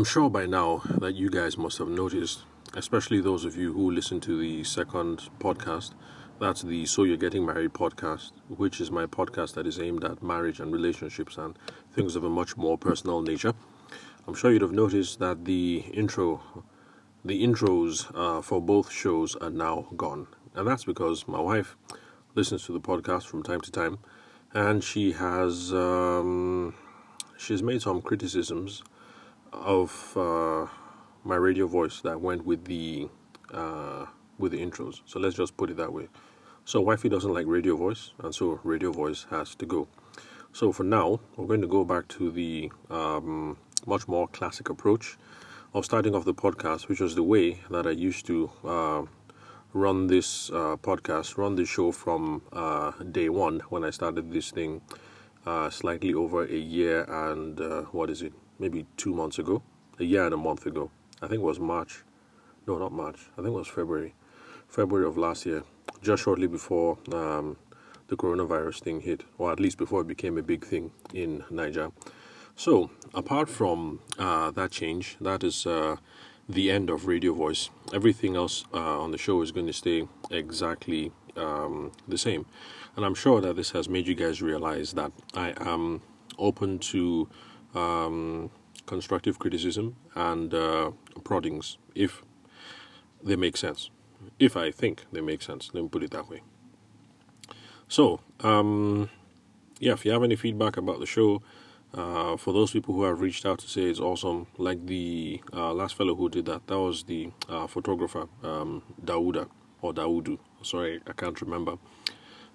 I'm sure by now that you guys must have noticed, especially those of you who listen to the second podcast, that's the So You're Getting Married podcast, which is my podcast that is aimed at marriage and relationships and things of a much more personal nature. I'm sure you'd have noticed that the intro, the intros uh, for both shows are now gone. And that's because my wife listens to the podcast from time to time and she has um, she's made some criticisms of uh, my radio voice that went with the uh, with the intros. So let's just put it that way. So wifey doesn't like radio voice, and so radio voice has to go. So for now, we're going to go back to the um, much more classic approach of starting off the podcast, which was the way that I used to uh, run this uh, podcast, run the show from uh, day one when I started this thing uh, slightly over a year and uh, what is it? Maybe two months ago, a year and a month ago. I think it was March. No, not March. I think it was February. February of last year, just shortly before um, the coronavirus thing hit, or at least before it became a big thing in Niger. So, apart from uh, that change, that is uh, the end of Radio Voice. Everything else uh, on the show is going to stay exactly um, the same. And I'm sure that this has made you guys realize that I am open to um, constructive criticism and uh, proddings if they make sense. If I think they make sense, let me put it that way. So, um, yeah, if you have any feedback about the show, uh, for those people who have reached out to say it's awesome, like the uh, last fellow who did that, that was the uh, photographer um, Dauda or Daudu. Sorry, I can't remember.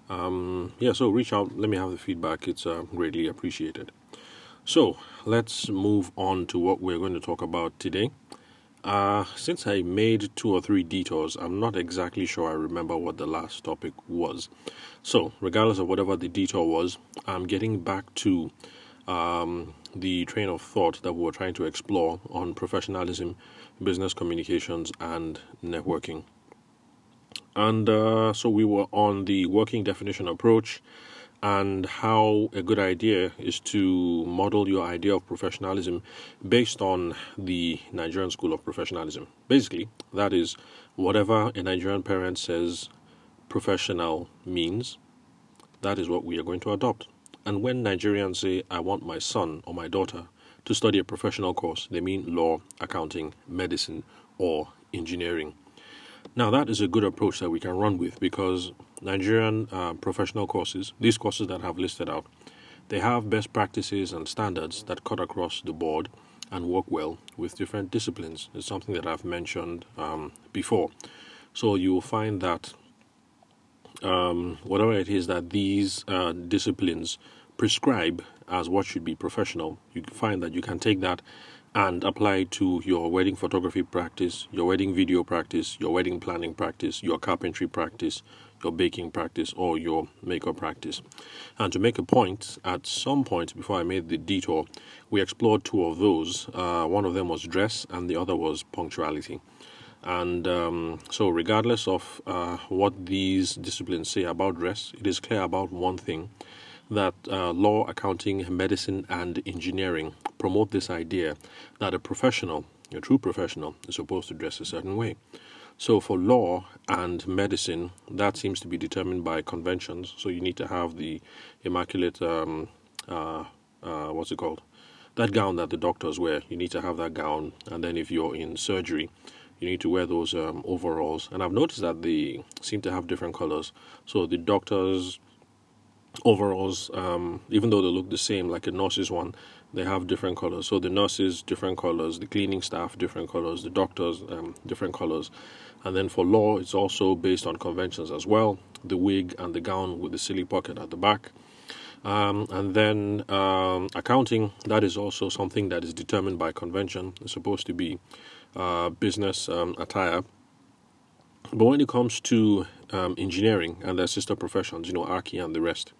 Um, yeah, so reach out. Let me have the feedback. It's uh, greatly appreciated. So let's move on to what we're going to talk about today. Uh, since I made two or three detours, I'm not exactly sure I remember what the last topic was. So, regardless of whatever the detour was, I'm getting back to um, the train of thought that we were trying to explore on professionalism, business communications, and networking. And uh, so we were on the working definition approach and how a good idea is to model your idea of professionalism based on the Nigerian school of professionalism. Basically, that is whatever a Nigerian parent says professional means, that is what we are going to adopt. And when Nigerians say, I want my son or my daughter to study a professional course, they mean law, accounting, medicine, or engineering. Now, that is a good approach that we can run with because Nigerian uh, professional courses, these courses that I have listed out, they have best practices and standards that cut across the board and work well with different disciplines. It's something that I've mentioned um, before. So you will find that um, whatever it is that these uh, disciplines prescribe as what should be professional, you find that you can take that and apply to your wedding photography practice, your wedding video practice, your wedding planning practice, your carpentry practice, your baking practice, or your makeup practice. And to make a point, at some point before I made the detour, we explored two of those. Uh, one of them was dress, and the other was punctuality. And um, so, regardless of uh, what these disciplines say about dress, it is clear about one thing that uh, law, accounting, medicine, and engineering promote this idea that a professional, a true professional, is supposed to dress a certain way. So, for law and medicine, that seems to be determined by conventions. So, you need to have the immaculate, um, uh, uh, what's it called? That gown that the doctors wear. You need to have that gown. And then, if you're in surgery, you need to wear those um, overalls. And I've noticed that they seem to have different colors. So, the doctors overalls, um, even though they look the same, like a nurse's one, they have different colors. So the nurses, different colors, the cleaning staff, different colors, the doctors, um, different colors. And then for law, it's also based on conventions as well the wig and the gown with the silly pocket at the back. Um, and then um, accounting, that is also something that is determined by convention. It's supposed to be uh, business um, attire. But when it comes to um, engineering and their sister professions, you know, Archi and the rest,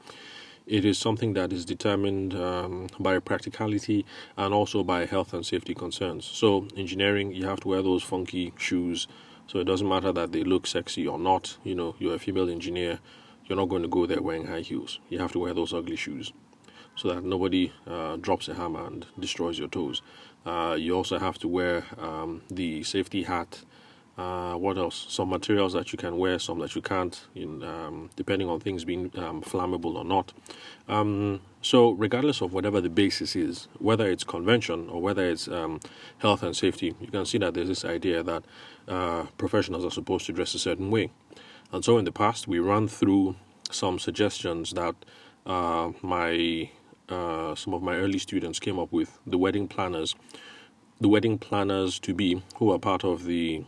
it is something that is determined um, by practicality and also by health and safety concerns. So, engineering, you have to wear those funky shoes. So, it doesn't matter that they look sexy or not. You know, you're a female engineer, you're not going to go there wearing high heels. You have to wear those ugly shoes. so that nobody uh, drops a hammer and destroys your toes. Uh, you also have to wear um, the safety hat. Uh, what else? Some materials that you can wear, some that you can't, in, um, depending on things being um, flammable or not. Um, so, regardless of whatever the basis is, whether it's convention or whether it's um, health and safety, you can see that there's this idea that uh, professionals are supposed to dress a certain way. And so, in the past, we ran through some suggestions that uh, my uh, some of my early students came up with the wedding planners, the wedding planners to be who are part of the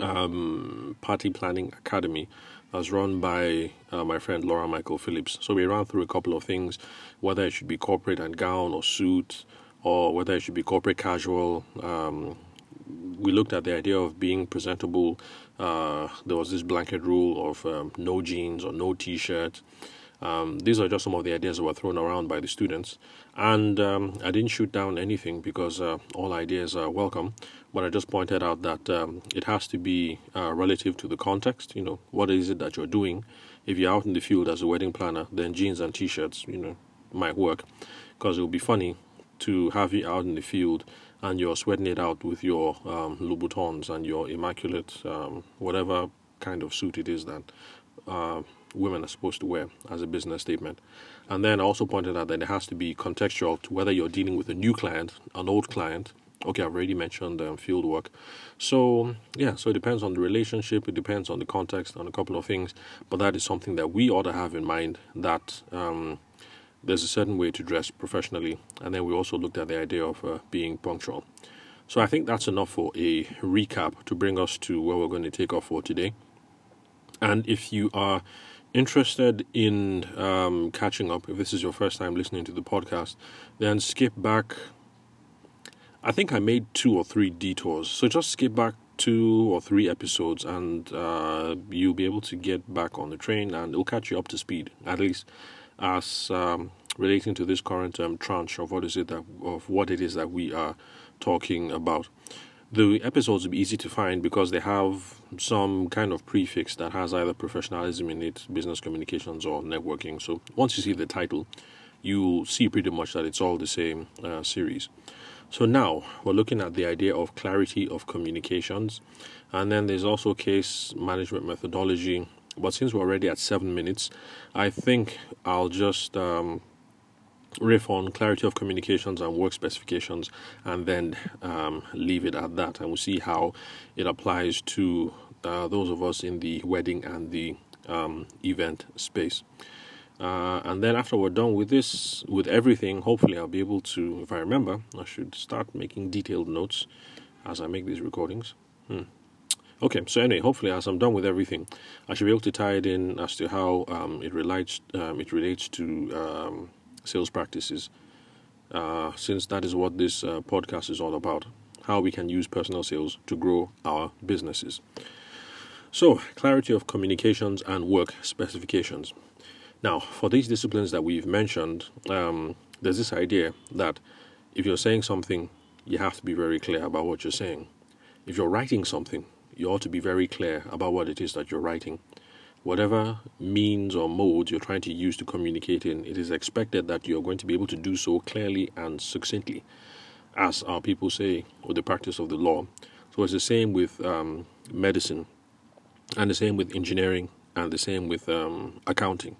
um, party planning academy as run by uh, my friend Laura Michael Phillips. So we ran through a couple of things, whether it should be corporate and gown or suit, or whether it should be corporate casual. Um, we looked at the idea of being presentable. Uh, there was this blanket rule of um, no jeans or no t-shirt. Um, these are just some of the ideas that were thrown around by the students, and um, I didn't shoot down anything because uh, all ideas are welcome. But I just pointed out that um, it has to be uh, relative to the context. You know, what is it that you're doing? If you're out in the field as a wedding planner, then jeans and t-shirts, you know, might work because it will be funny to have you out in the field and you're sweating it out with your um, Louboutins and your immaculate, um, whatever kind of suit it is that uh, women are supposed to wear as a business statement. And then I also pointed out that it has to be contextual to whether you're dealing with a new client, an old client. Okay, I've already mentioned um, field work. So, yeah, so it depends on the relationship, it depends on the context, on a couple of things. But that is something that we ought to have in mind that um, there's a certain way to dress professionally. And then we also looked at the idea of uh, being punctual. So I think that's enough for a recap to bring us to where we're going to take off for today. And if you are interested in um, catching up, if this is your first time listening to the podcast, then skip back. I think I made two or three detours. So just skip back two or three episodes and uh, you'll be able to get back on the train and it'll catch you up to speed, at least as um, relating to this current um, tranche of what is it that of what it is that we are talking about. The episodes will be easy to find because they have some kind of prefix that has either professionalism in it, business communications, or networking. So once you see the title, you will see pretty much that it's all the same uh, series. So now we're looking at the idea of clarity of communications, and then there's also case management methodology. But since we're already at seven minutes, I think I'll just um, riff on clarity of communications and work specifications and then um, leave it at that and we'll see how it applies to uh, those of us in the wedding and the um, event space uh, and then after we're done with this with everything hopefully i'll be able to if i remember i should start making detailed notes as i make these recordings hmm. Okay, so anyway, hopefully, as I'm done with everything, I should be able to tie it in as to how um, it relates. Um, it relates to um, sales practices, uh, since that is what this uh, podcast is all about how we can use personal sales to grow our businesses. So, clarity of communications and work specifications. Now, for these disciplines that we've mentioned, um, there's this idea that if you're saying something, you have to be very clear about what you're saying. If you're writing something, you ought to be very clear about what it is that you're writing whatever means or modes you're trying to use to communicate in, it is expected that you're going to be able to do so clearly and succinctly, as our people say, with the practice of the law. So it's the same with um, medicine, and the same with engineering, and the same with um, accounting.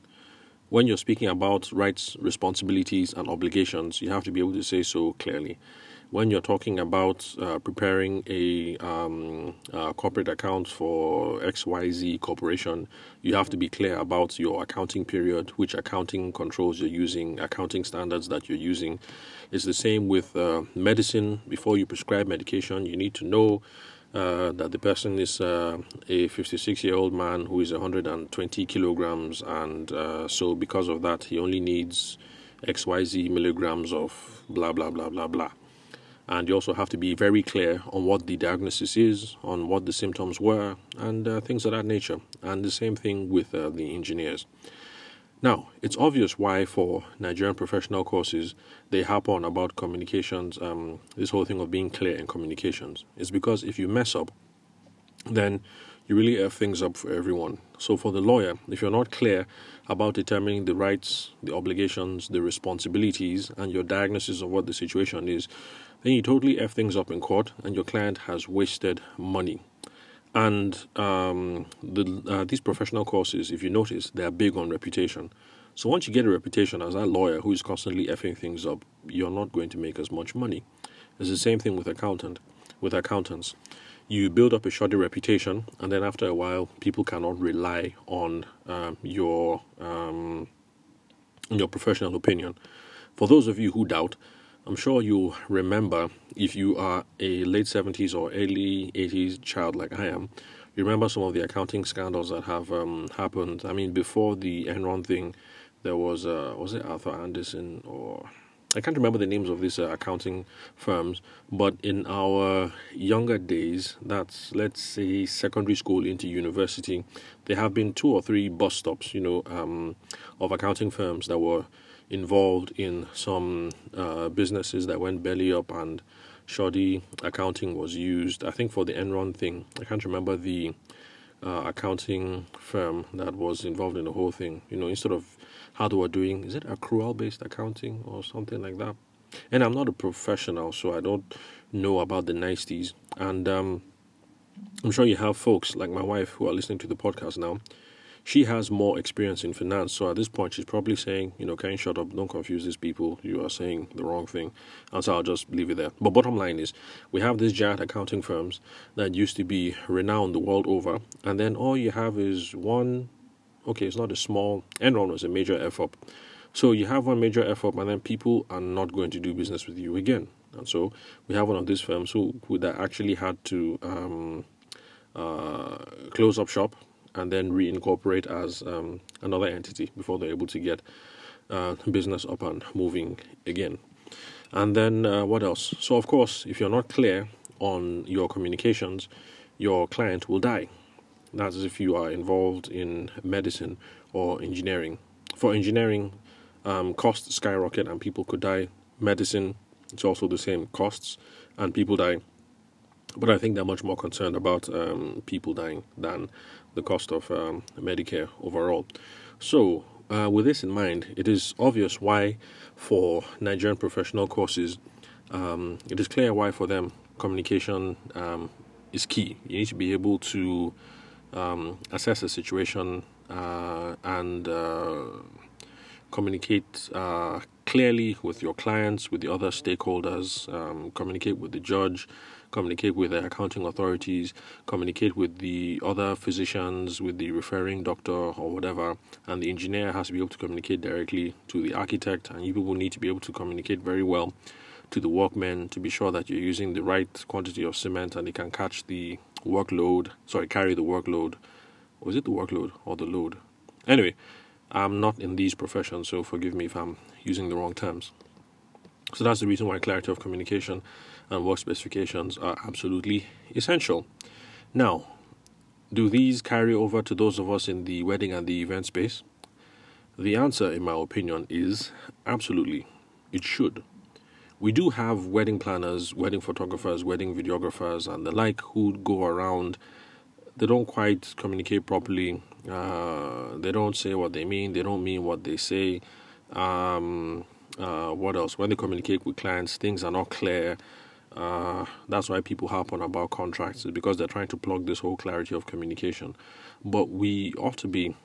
When you're speaking about rights, responsibilities, and obligations, you have to be able to say so clearly when you're talking about uh, preparing a, um, a, corporate account for XYZ corporation, you have to be clear about your accounting period, which accounting controls you're using, accounting standards that you're using. It's the same with uh, medicine. Before you prescribe medication, you need to know uh, that the person is uh, a 56 year old man who is 120 kilograms, and uh, so because of that, he only needs XYZ milligrams of blah blah blah blah blah and you also have to be very clear on what the diagnosis is, on what the symptoms were, and uh, things of that nature. And the same thing with uh, the engineers. Now, it's obvious why for Nigerian professional courses they harp on about communications, um, this whole thing of being clear in communications. It's because if you mess up, then you really F things up for everyone. So, for the lawyer, if you're not clear about determining the rights, the obligations, the responsibilities, and your diagnosis of what the situation is, then you totally F things up in court and your client has wasted money. And um, the, uh, these professional courses, if you notice, they are big on reputation. So once you get a reputation as a lawyer who is constantly effing things up, you're not going to make as much money. It's the same thing with accountant, with accountants you build up a shoddy reputation, and then after a while, people cannot rely on um, your um, your professional opinion. For those of you who doubt, I'm sure you'll remember if you are a late 70s or early 80s child like I am, you remember some of the accounting scandals that have um, happened. I mean, before the Enron thing, there was uh, was it Arthur Andersen or I can't remember the names of these uh, accounting firms, but in our younger days, that's let's say secondary school into university, there have been two or three bus stops, you know, um, of accounting firms that were involved in some uh, businesses that went belly up and shoddy accounting was used. I think for the Enron thing, I can't remember the uh, accounting firm that was involved in the whole thing. You know, instead of how they were doing. Is it accrual based accounting or something like that? And I'm not a professional, so I don't know about the niceties. And um, I'm sure you have folks like my wife who are listening to the podcast now. She has more experience in finance, so at this point, she's probably saying, you know, can you shut up? Don't confuse these people. You are saying the wrong thing. And so I'll just leave it there. But bottom line is, we have these giant accounting firms that used to be renowned the world over, and then all you have is one okay, it's not a small, Enron was a major F up. So you have one major F up, and then people are not going to do business with you again. And so we have one of these firms who, who that actually had to um, uh, close up shop and then reincorporate as um, another entity before they're able to get uh, business up and moving again. And then uh, what else? So, of course, if you're not clear on your communications, your client will die. That's if you are involved in medicine or engineering. For engineering, um, costs skyrocket and people could die. Medicine, it's also the same costs and people die. But I think they're much more concerned about um, people dying than the cost of um, Medicare overall. So, uh, with this in mind, it is obvious why for Nigerian professional courses, um, it is clear why for them communication um, is key. You need to be able to um, assess the situation uh, and uh, communicate uh, clearly with your clients, with the other stakeholders, um, communicate with the judge, communicate with the accounting authorities, communicate with the other physicians, with the referring doctor or whatever. And the engineer has to be able to communicate directly to the architect, and you people need to be able to communicate very well to the workmen to be sure that you're using the right quantity of cement and they can catch the workload, sorry, carry the workload. Was it the workload or the load? Anyway, I'm not in these professions, so forgive me if I'm using the wrong terms. So that's the reason why clarity of communication and work specifications are absolutely essential. Now, do these carry over to those of us in the wedding and the event space? The answer, in my opinion, is absolutely. It should we do have wedding planners, wedding photographers, wedding videographers, and the like who go around. They don't quite communicate properly. Uh, they don't say what they mean. They don't mean what they say. Um, uh, what else? When they communicate with clients, things are not clear. Uh, that's why people harp on about contracts, is because they're trying to plug this whole clarity of communication. But we ought to be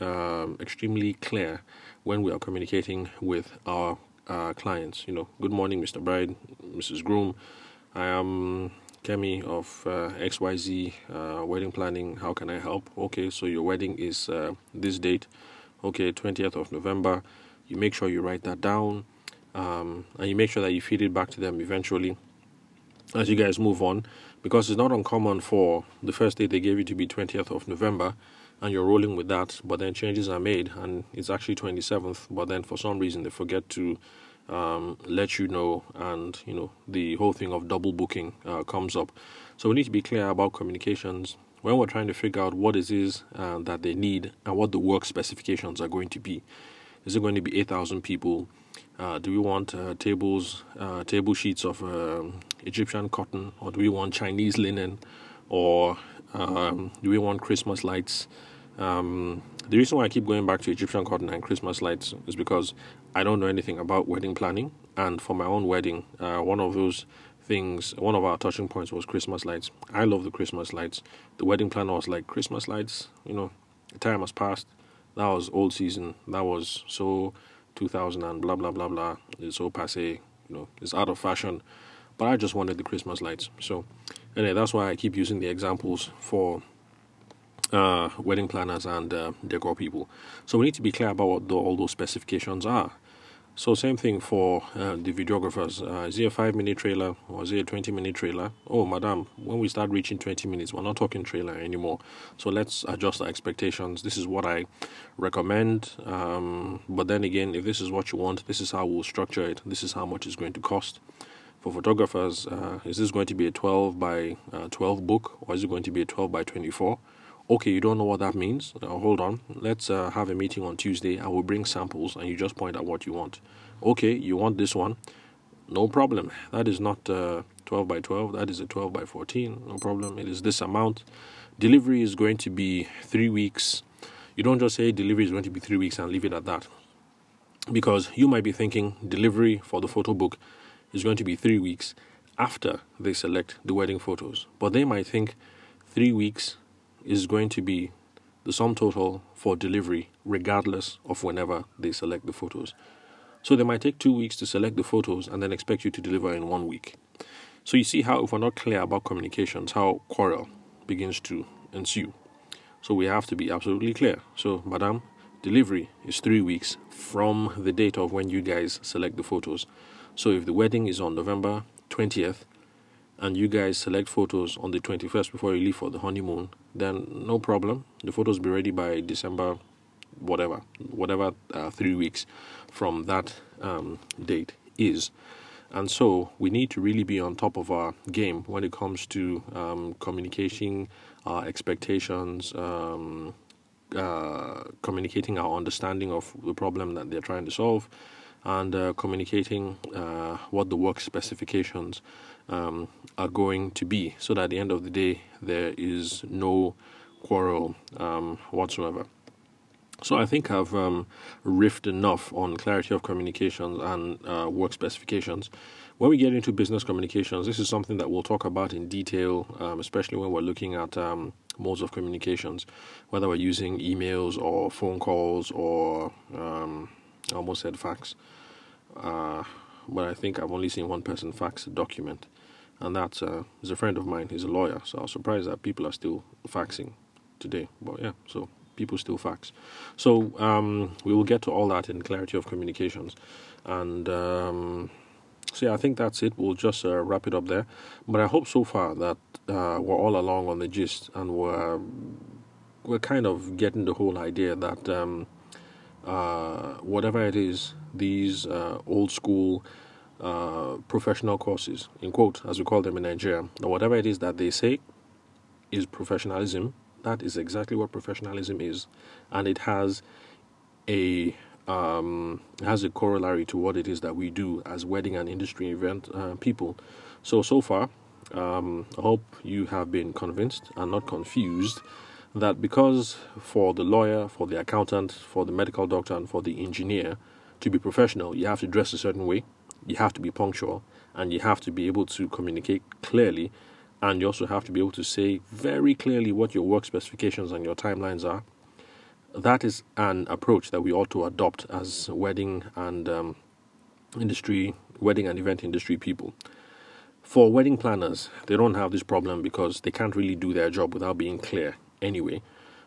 um, extremely clear when we are communicating with our uh, clients. You know, good morning, Mr. Bride, Mrs. Groom. I am Kemi of uh, XYZ uh, Wedding Planning. How can I help? Okay, so your wedding is uh, this date. Okay, 20th of November. You make sure you write that down um, and you make sure that you feed it back to them eventually as you guys move on because it's not uncommon for the first date they gave you to be 20th of November and you're rolling with that, but then changes are made and it's actually 27th, but then for some reason they forget to um, let you know, and you know the whole thing of double booking uh, comes up. So we need to be clear about communications when we're trying to figure out what it is uh, that they need and what the work specifications are going to be. Is it going to be 8,000 people? Uh, do we want uh, tables, uh, table sheets of um, Egyptian cotton, or do we want Chinese linen, or Um, do we want Christmas lights? Um, the reason why I keep going back to Egyptian cotton and Christmas lights is because I don't know anything about wedding planning. And for my own wedding, uh, one of those things, one of our touching points was Christmas lights. I love the Christmas lights. The wedding planner was like, Christmas lights, you know, the time has passed. That was old season. That was so 2000 and blah, blah, blah, blah. It's so passe, you know, it's out of fashion. But I just wanted the Christmas lights. So, anyway, that's why I keep using the examples for uh, wedding planners and uh, decor people. So we need to be clear about what the, all those specifications are. So same thing for uh, the videographers. Uh, is it a five minute trailer or is it a twenty minute trailer? Oh, madam, when we start reaching twenty minutes, we're not talking trailer anymore. So let's adjust our expectations. This is what I recommend. Um, but then again, if this is what you want, this is how we'll structure it. This is how much it's going to cost. For photographers, uh, is this going to be a twelve by uh, twelve book or is it going to be a twelve by twenty four? Okay, you don't know what that means. Uh, hold on, let's uh, have a meeting on Tuesday. I will bring samples and you just point out what you want. Okay, you want this one? No problem. That is not uh, 12 by 12, that is a 12 by 14. No problem. It is this amount. Delivery is going to be three weeks. You don't just say delivery is going to be three weeks and leave it at that. Because you might be thinking delivery for the photo book is going to be three weeks after they select the wedding photos. But they might think three weeks is going to be the sum total for delivery, regardless of whenever they select the photos. So they might take two weeks to select the photos and then expect you to deliver in one week. So you see how, if we're not clear about communications, how quarrel begins to ensue. So we have to be absolutely clear. So, madam, delivery is three weeks from the date of when you guys select the photos. So if the wedding is on November 20th, and you guys select photos on the 21st before you leave for the honeymoon, then no problem. The photos be ready by December, whatever, whatever uh, three weeks from that um, date is. And so we need to really be on top of our game when it comes to um, communicating our expectations, um, uh, communicating our understanding of the problem that they're trying to solve, and uh, communicating uh, what the work specifications um, are going to be, so that at the end of the day there is no quarrel um, whatsoever. So I think I've um, riffed enough on clarity of communications and uh, work specifications. When we get into business communications, this is something that we'll talk about in detail, um, especially when we're looking at um, modes of communications, whether we're using emails or phone calls or um, I almost said fax. Uh, but I think I've only seen one person fax a document and that's uh, is a friend of mine. He's a lawyer, so I was surprised that people are still faxing today. But yeah, so people still fax. So um, we will get to all that in clarity of communications, and um, so yeah, I think that's it. We'll just uh, wrap it up there. But I hope so far that uh, we're all along on the gist, and we're we're kind of getting the whole idea that um, uh, whatever it is, these uh, old school uh, professional courses, in quote, as we call them in Nigeria. Now, whatever it is that they say is professionalism, that is exactly what professionalism is, and it has a um, has a corollary to what it is that we do as wedding and industry event uh, people. So so far, um, I hope you have been convinced and not confused that because for the lawyer, for the accountant, for the medical doctor, and for the engineer to be professional, you have to dress a certain way you have to be punctual and you have to be able to communicate clearly and you also have to be able to say very clearly what your work specifications and your timelines are. That is an approach that we ought to adopt as wedding and um, industry wedding and event industry people. For wedding planners they don't have this problem because they can't really do their job without being clear anyway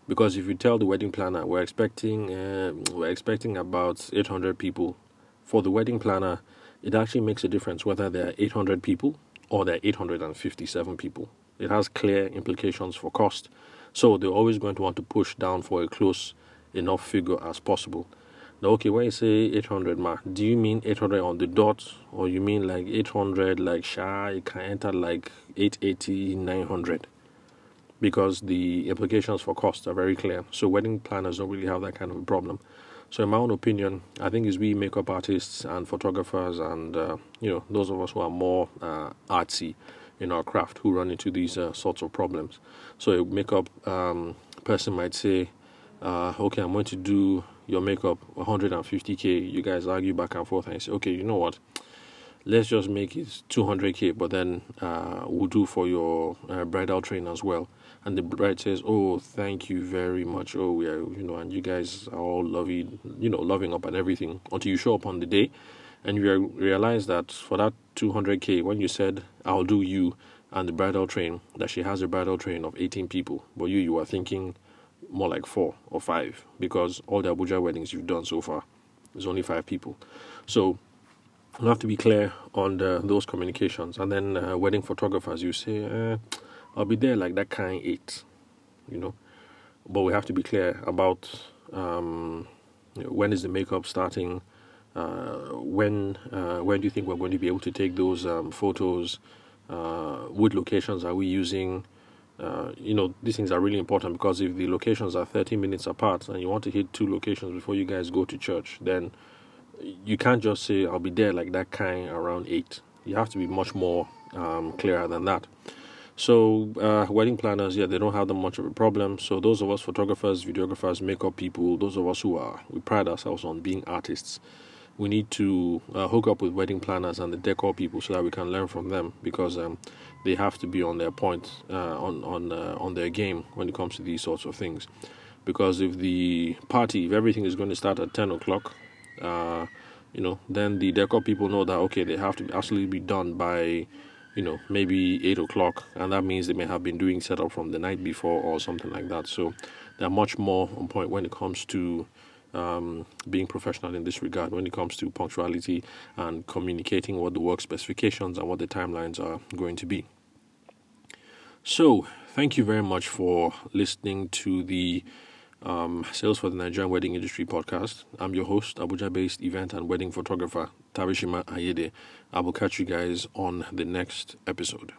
because if you tell the wedding planner we're expecting uh, we're expecting about 800 people for the wedding planner it actually makes a difference whether there are 800 people or there are 857 people. It has clear implications for cost. So they're always going to want to push down for a close enough figure as possible. Now, okay, when you say 800 mark, do you mean 800 on the dot or you mean like 800 like shy, it can enter like 880, 900? Because the implications for cost are very clear. So wedding planners don't really have that kind of a problem. So, in my own opinion, I think as we makeup artists and photographers, and uh, you know those of us who are more uh, artsy, in our craft who run into these uh, sorts of problems. So a makeup um, person might say, uh, "Okay, I'm going to do your makeup 150k." You guys argue back and forth, and say, "Okay, you know what? Let's just make it 200k, but then uh, we'll do for your uh, bridal train as well." And the bride says, "Oh, thank you very much. Oh, are, you know, and you guys are all loving, you know, loving up and everything until you show up on the day." and you realize that for that 200k when you said i'll do you and the bridal train that she has a bridal train of 18 people but you you are thinking more like four or five because all the abuja weddings you've done so far is only five people so you have to be clear on the, those communications and then uh, wedding photographers you say eh, i'll be there like that kind eight you know but we have to be clear about um, when is the makeup starting uh, when uh, when do you think we're going to be able to take those um, photos? Uh, what locations are we using? you know, these things are really important because if the locations are 30 minutes apart and you want to hit two locations before you guys go to church, then you can't just say, I'll be there like that kind around 8. You have to be much more um, clearer than that. So, uh, wedding planners, yeah, they don't have that much of a problem. So, those of us photographers, videographers, makeup people, those of us who are, we pride ourselves on being artists we need to uh, hook up with wedding planners and the decor people so that we can learn from them because um, they have to be on their point, uh, on on uh, on their game when it comes to these sorts of things. Because if the party, if everything is going to start at ten o'clock, uh, you know, then the decor people know that okay, they have to actually be done by, you know, maybe eight o'clock, and that means they may have been doing setup from the night before or something like that. So they're much more on point when it comes to um, being professional in this regard when it comes to punctuality and communicating what the work specifications and what the timelines are going to be. So, thank you very much for listening to the um, Sales for the Nigerian Wedding Industry podcast. I'm your host, Abuja based event and wedding photographer, Tarishima Ayede. I will catch you guys on the next episode.